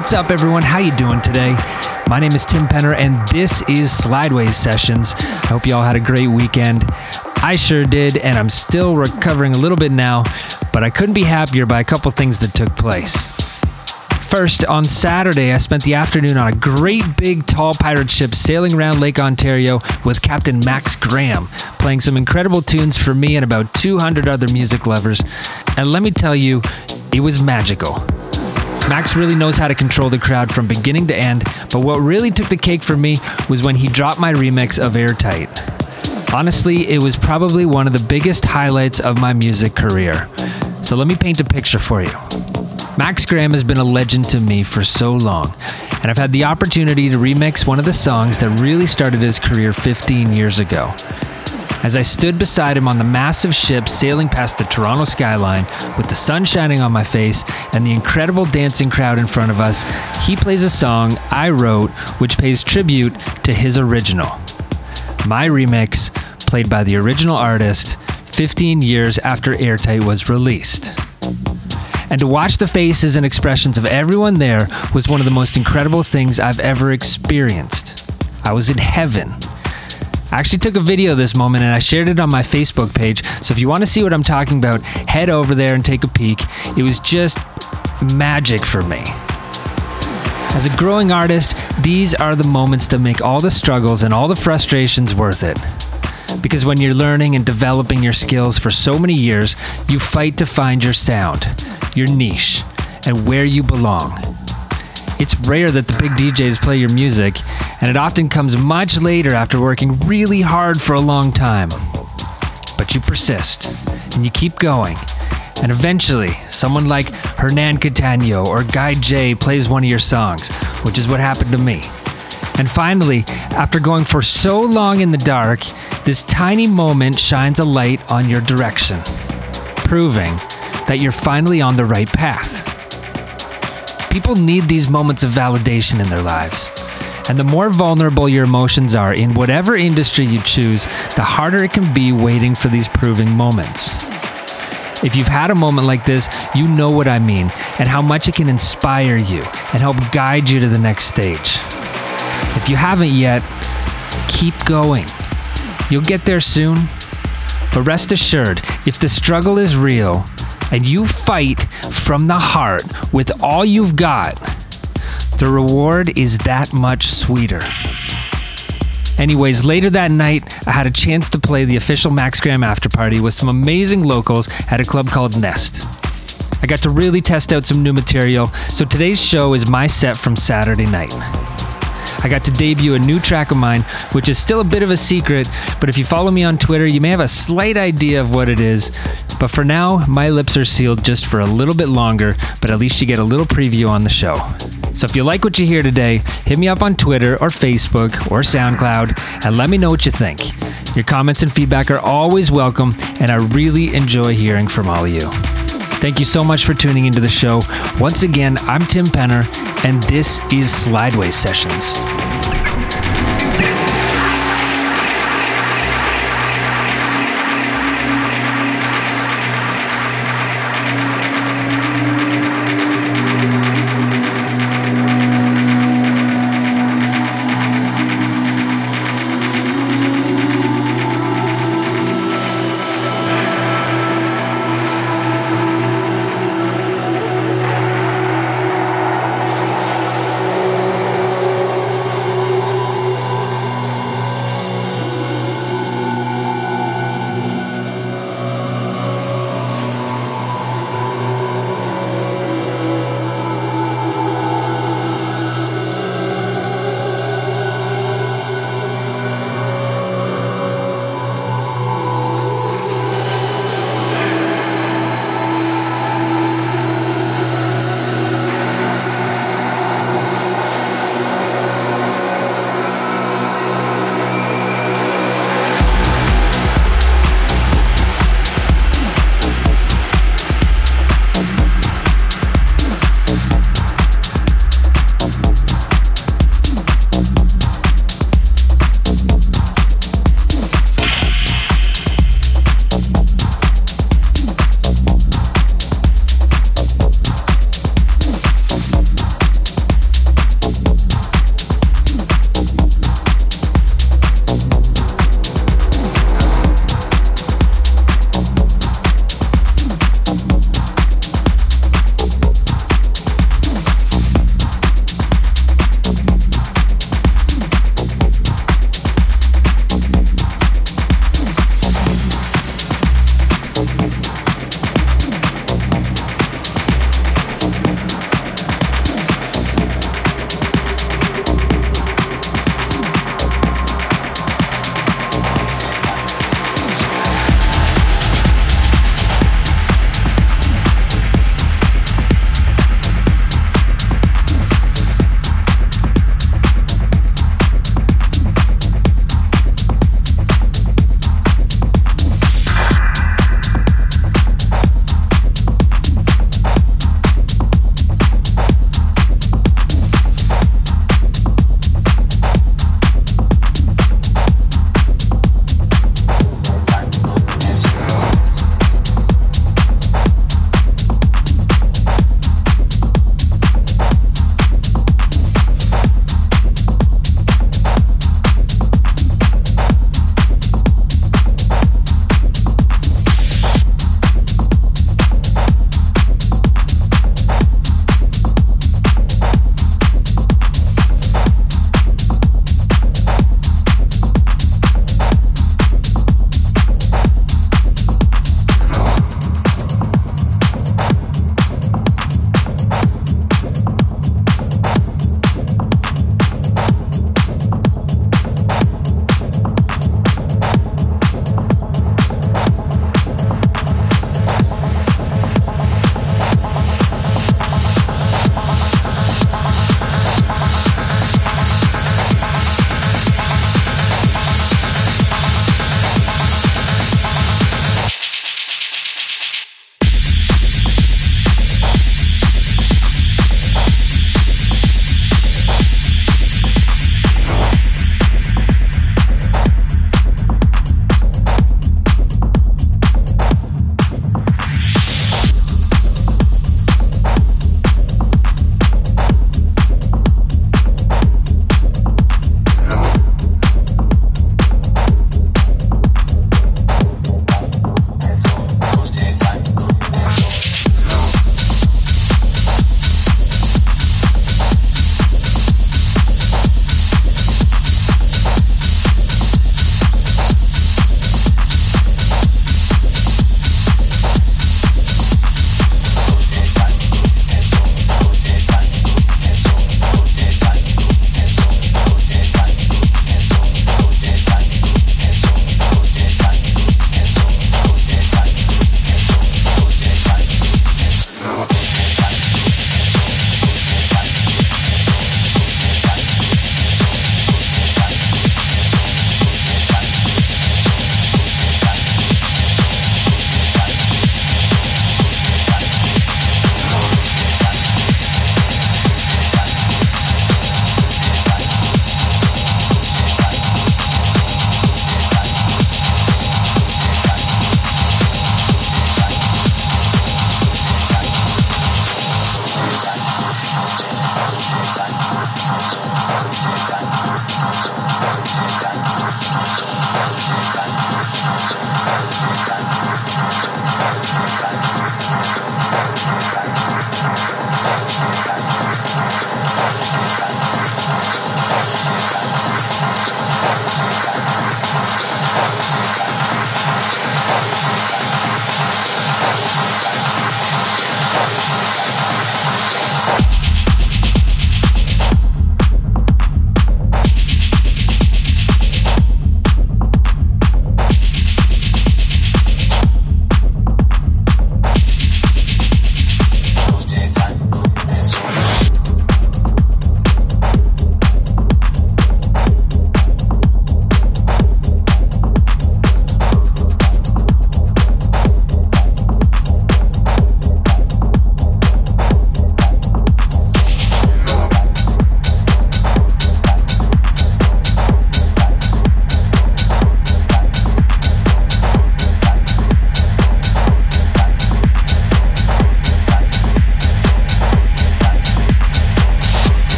What's up everyone? How you doing today? My name is Tim Penner and this is Slideways Sessions. I hope you all had a great weekend. I sure did and I'm still recovering a little bit now, but I couldn't be happier by a couple things that took place. First, on Saturday, I spent the afternoon on a great big tall pirate ship sailing around Lake Ontario with Captain Max Graham, playing some incredible tunes for me and about 200 other music lovers. And let me tell you, it was magical. Max really knows how to control the crowd from beginning to end, but what really took the cake for me was when he dropped my remix of Airtight. Honestly, it was probably one of the biggest highlights of my music career. So let me paint a picture for you. Max Graham has been a legend to me for so long, and I've had the opportunity to remix one of the songs that really started his career 15 years ago. As I stood beside him on the massive ship sailing past the Toronto skyline with the sun shining on my face and the incredible dancing crowd in front of us, he plays a song I wrote which pays tribute to his original. My remix, played by the original artist 15 years after Airtight was released. And to watch the faces and expressions of everyone there was one of the most incredible things I've ever experienced. I was in heaven. I actually took a video of this moment and I shared it on my Facebook page. So if you want to see what I'm talking about, head over there and take a peek. It was just magic for me. As a growing artist, these are the moments that make all the struggles and all the frustrations worth it. Because when you're learning and developing your skills for so many years, you fight to find your sound, your niche, and where you belong. It's rare that the big DJs play your music, and it often comes much later after working really hard for a long time. But you persist, and you keep going, and eventually, someone like Hernan Cattaneo or Guy J plays one of your songs, which is what happened to me. And finally, after going for so long in the dark, this tiny moment shines a light on your direction, proving that you're finally on the right path. People need these moments of validation in their lives. And the more vulnerable your emotions are in whatever industry you choose, the harder it can be waiting for these proving moments. If you've had a moment like this, you know what I mean and how much it can inspire you and help guide you to the next stage. If you haven't yet, keep going. You'll get there soon. But rest assured, if the struggle is real and you fight from the heart with all you've got, the reward is that much sweeter. Anyways, later that night, I had a chance to play the official Max Graham after party with some amazing locals at a club called Nest. I got to really test out some new material, so today's show is my set from Saturday night. I got to debut a new track of mine, which is still a bit of a secret, but if you follow me on Twitter, you may have a slight idea of what it is. But for now, my lips are sealed just for a little bit longer, but at least you get a little preview on the show. So if you like what you hear today, hit me up on Twitter or Facebook or SoundCloud and let me know what you think. Your comments and feedback are always welcome, and I really enjoy hearing from all of you. Thank you so much for tuning into the show. Once again, I'm Tim Penner, and this is Slideways Sessions.